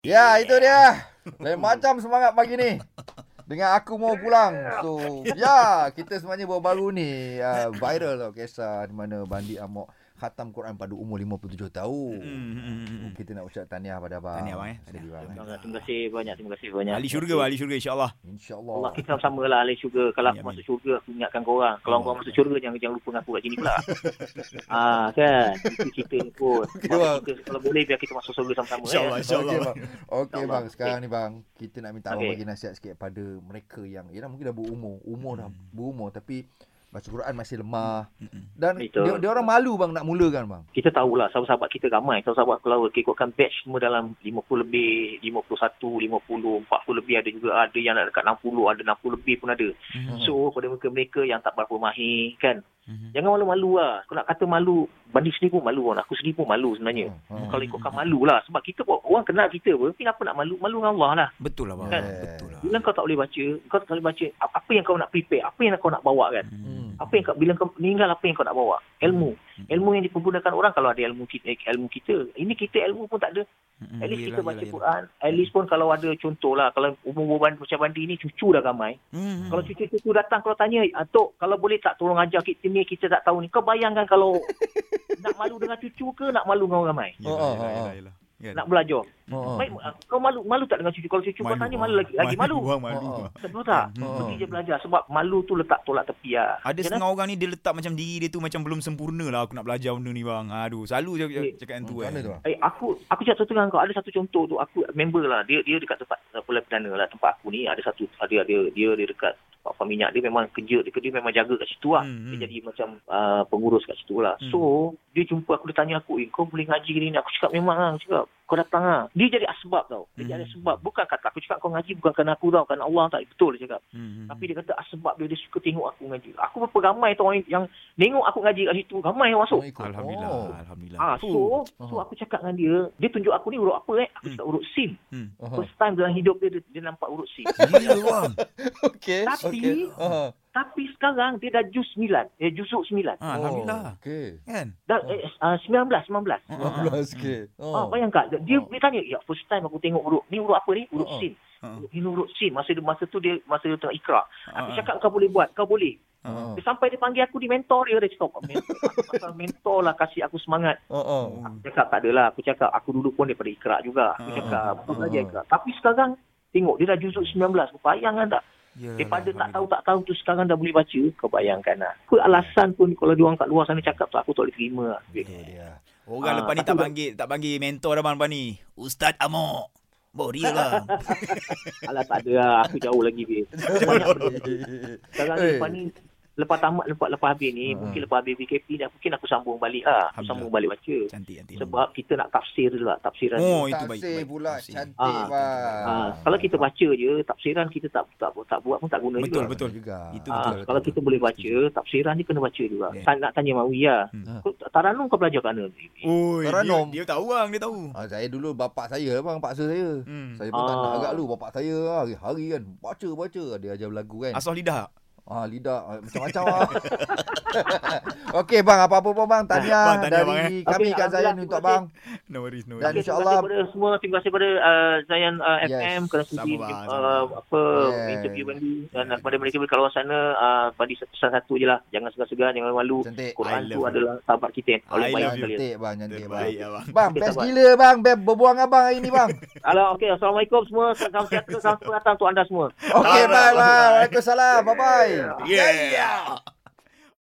Ya, itu dia. Lain macam semangat pagi ni. Dengan aku mau pulang. So, ya, kita sebenarnya baru-baru ni uh, viral tau kisah di mana Bandi Amok khatam Quran pada umur 57 tahun. Hmm. Kita nak ucap tahniah pada abang. Tahniah, abang, eh. Sekali, bang. Terima kasih banyak, terima kasih banyak. Ahli syurga, ahli syurga insya-Allah. InsyaAllah. Allah kita sama lah ahli syurga. Kalau aku masuk syurga, aku ingatkan korang. Kalau korang masuk syurga, jangan jangan lupa aku kat sini pula. ah kan? Itu cerita ni pun. Kita, kalau boleh, biar kita masuk syurga sama-sama. Insya-Allah, ya. insya-Allah. Okey bang. Okey InsyaAllah. bang, sekarang ni bang, kita nak minta abang bagi nasihat sikit pada mereka yang ya mungkin dah berumur, umur dah berumur tapi baca Quran masih lemah dan Betul. dia, dia orang malu bang nak mulakan bang. Kita tahulah sahabat-sahabat kita ramai. Sahabat-sahabat kalau ikutkan batch semua dalam 50 lebih, 51, 50, 40 lebih ada juga. Ada yang nak dekat 60, ada 60 lebih pun ada. Hmm. So, pada mereka-mereka yang tak berapa mahir kan, Mhm. jangan malu-malu lah. Kau nak kata malu, Bandi sendiri pun malu. Aku sendiri pun malu sebenarnya. Hmm. Kalau ikutkan malu lah. Sebab kita pun, orang kenal kita pun, kenapa nak malu? Malu dengan Allah lah. Betul lah bang. Kan? Betul lah. Bila kau tak boleh baca, kau tak boleh baca, apa apa yang kau nak prepare, apa yang kau nak bawa kan. Hmm. Apa yang kau, bila kau meninggal, apa yang kau nak bawa? Ilmu. Hmm. Ilmu yang dipergunakan orang kalau ada ilmu kita, ilmu kita. Ini kita ilmu pun tak ada. Hmm, At least yelah, kita baca yelah, yelah. Quran. At least pun kalau ada contoh lah. Kalau bandi, macam bandi ni, cucu dah ramai. Hmm. Kalau cucu-cucu datang, kalau tanya, ah, Tok, kalau boleh tak tolong ajar kita ni, kita tak tahu ni. Kau bayangkan kalau nak malu dengan cucu ke, nak malu dengan orang ramai? Yelah, Oh, oh, yelah, oh. yelah, yelah. Kan? Nak belajar. Oh, oh. Baik, kau malu malu tak dengan cucu? Kalau cucu kau tanya, malu lagi. Lagi malu. Bang, malu. Oh, oh. Betul tak? Hmm. Pergi je belajar. Sebab malu tu letak tolak tepi lah. Ada Kenapa? setengah orang ni dia letak macam diri dia tu macam belum sempurna lah aku nak belajar benda ni bang. Aduh, selalu je Eh, cakap yang tu kan. Eh, aku aku cakap satu dengan kau ada satu contoh tu aku member lah dia dia dekat tempat uh, Pulau Perdana lah tempat aku ni ada satu ada dia dia dia dekat tempat farm minyak dia memang kerja dia, dia memang jaga kat situ lah Hmm, hmm. dia jadi macam uh, pengurus kat situ lah Hmm. so dia jumpa aku dia tanya aku eh kau boleh ngaji gini ni aku cakap memang lah aku cakap kau datang lah dia jadi asbab tau dia jadi Hmm. asbab bukan kata aku cakap kau ngaji bukan kerana aku tau kerana Allah tak betul dia cakap Hmm, hmm, tapi dia kata asbab dia dia suka tengok aku ngaji aku berapa ramai tu orang yang tengok aku ngaji kat situ ramai yang masuk Oh. Alhamdulillah, Oh. alhamdullah. Ah, so, so Oh. aku cakap dengan dia, dia tunjuk aku ni urut apa eh? Aku Hmm. cakap urut. Hmm. Oh. First time dalam hidup dia, dia, dia nampak urut bang. Okey. Tapi- okey. Oh. Tapi sekarang dia dah juz 9. Eh, juzuk 9. Ah, alhamdulillah. Oh, Okey. Kan? Dah, eh, uh, 19, 19. Ah, ah, ah. 12 okey. Oh. bayangkan. Dia, Oh. dia tanya, ya first time aku tengok urut. Ni urut apa ni? Urut Oh, oh. sin. Ah, Ini urut sin. Masa dia, masa tu dia, masa dia tengah ikrar. ah, Aku ah. cakap kau boleh buat. Kau boleh. Oh. Dia sampai dia panggil aku di mentor dia. Dia cakap, mentor, pasal mentor lah kasih aku semangat. Oh, oh. Aku cakap tak adalah. Aku cakap aku dulu pun daripada ikrar juga. Aku Ah, cakap ah, apa ah, saja ah. ikrar. Tapi sekarang tengok dia dah juzuk 19. Kau bayangkan tak? Yalah, Daripada tak tahu tak tahu tu sekarang dah boleh baca. Kau bayangkan lah. Apa alasan pun kalau dia orang kat luar sana cakap tu aku tak boleh terima lah. Itu dia. Orang Ah, lepas ni tak panggil tak panggil mentor dah bang lepas ni. Ustaz Amok. Bawa dia lah. Alah tak ada lah. Aku jauh lagi dia. Banyak benda. Sekarang ni lepas ni lepas tamat lepas lepas habis ni Hmm. mungkin lepas habis BKP ni mungkin aku sambung balik lah. Aku sambung balik baca. Cantik cantik. Sebab kita nak tafsir dulu lah. Tafsiran. Oh, itu baik. Tafsir baik. pula Tafsir. cantik Ah. bang. Ah, kalau kita baca je tafsiran kita tak tak tak buat pun tak guna Betul, juga. betul. juga. Itu Ah, betul, kalau kita boleh baca, tafsiran ni kena baca juga. Yeah. Nak tanya Mawi lah. Hmm. Taranum kau belajar kat mana? Oi, dia, Teranom. dia tahu bang, dia tahu. Ah, saya dulu bapak saya bang paksa saya. Hmm. Saya pun tak Ah. nak agak lu bapak saya hari-hari kan baca baca dia ajar berlagu kan. Asal lidah. Ah lidah ah, macam-macam ah. Okey bang apa-apa pun bang tanya Bang, tanya dari bang, eh. kami Okey, kat Zayan untuk bang. No worries, no Dan worries. Okey, insyaAllah- Terima kasih kepada semua. Terima kasih kepada uh, Zayan uh, Yes. FM kerana sudi uh, apa Yes. interview Bandi dan kepada mereka di luar sana uh, Bandi pesan satu je lah. Jangan segan-segan, jangan malu. Cantik. I Quran tu adalah sahabat kita. I Oleh baik love you. Cantik bang cantik bang. Terbaik ya bang. Bang best sahabat. gila bang Beb berbuang abang hari ni bang. Halo, okey. Assalamualaikum semua. Salam sejahtera, salam sejahtera untuk anda semua. Okey bye bye. Waalaikumsalam. Bye bye. Yeah.